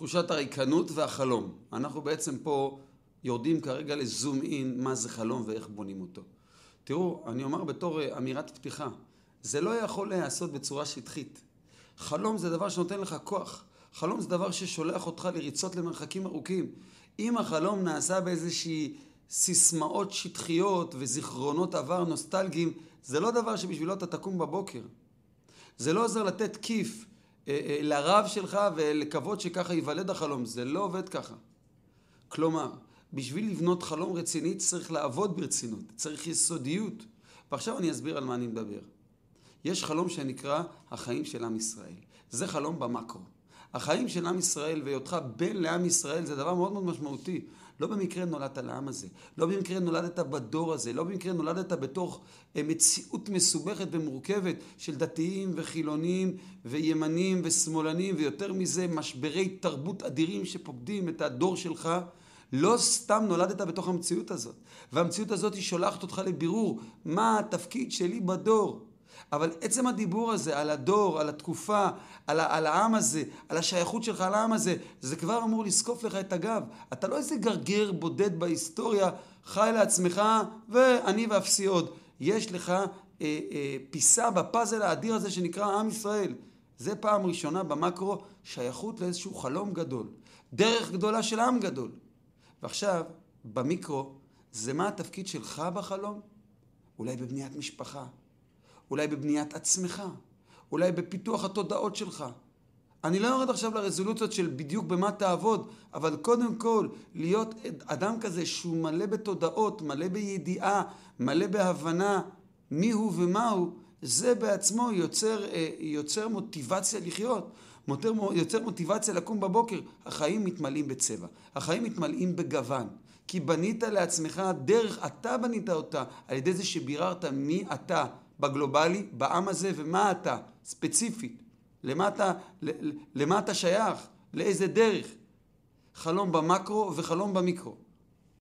תחושת הריקנות והחלום. אנחנו בעצם פה יורדים כרגע לזום אין מה זה חלום ואיך בונים אותו. תראו, אני אומר בתור אה, אמירת פתיחה, זה לא יכול להיעשות בצורה שטחית. חלום זה דבר שנותן לך כוח. חלום זה דבר ששולח אותך לריצות למרחקים ארוכים. אם החלום נעשה באיזושהי סיסמאות שטחיות וזיכרונות עבר נוסטלגיים, זה לא דבר שבשבילו אתה תקום בבוקר. זה לא עוזר לתת כיף לרב שלך ולקוות שככה ייוולד החלום. זה לא עובד ככה. כלומר, בשביל לבנות חלום רציני צריך לעבוד ברצינות, צריך יסודיות. ועכשיו אני אסביר על מה אני מדבר. יש חלום שנקרא החיים של עם ישראל. זה חלום במקרו. החיים של עם ישראל והיותך בן לעם ישראל זה דבר מאוד מאוד משמעותי. לא במקרה נולדת לעם הזה, לא במקרה נולדת בדור הזה, לא במקרה נולדת בתוך אה, מציאות מסובכת ומורכבת של דתיים וחילונים וימנים ושמאלנים ויותר מזה משברי תרבות אדירים שפוקדים את הדור שלך. לא סתם נולדת בתוך המציאות הזאת. והמציאות הזאת היא שולחת אותך לבירור מה התפקיד שלי בדור. אבל עצם הדיבור הזה על הדור, על התקופה, על, על העם הזה, על השייכות שלך לעם הזה, זה כבר אמור לזקוף לך את הגב. אתה לא איזה גרגר בודד בהיסטוריה, חי לעצמך, ואני ואפסי עוד. יש לך אה, אה, פיסה בפאזל האדיר הזה שנקרא עם ישראל. זה פעם ראשונה במקרו שייכות לאיזשהו חלום גדול. דרך גדולה של עם גדול. ועכשיו, במיקרו, זה מה התפקיד שלך בחלום? אולי בבניית משפחה, אולי בבניית עצמך, אולי בפיתוח התודעות שלך. אני לא יורד עכשיו לרזולוציות של בדיוק במה תעבוד, אבל קודם כל להיות אדם כזה שהוא מלא בתודעות, מלא בידיעה, מלא בהבנה מיהו ומהו, זה בעצמו יוצר, אה, יוצר מוטיבציה לחיות, יוצר מוטיבציה לקום בבוקר. החיים מתמלאים בצבע, החיים מתמלאים בגוון. כי בנית לעצמך דרך, אתה בנית אותה, על ידי זה שביררת מי אתה בגלובלי, בעם הזה, ומה אתה, ספציפית. למה אתה, למה אתה שייך, לאיזה דרך. חלום במקרו וחלום במיקרו.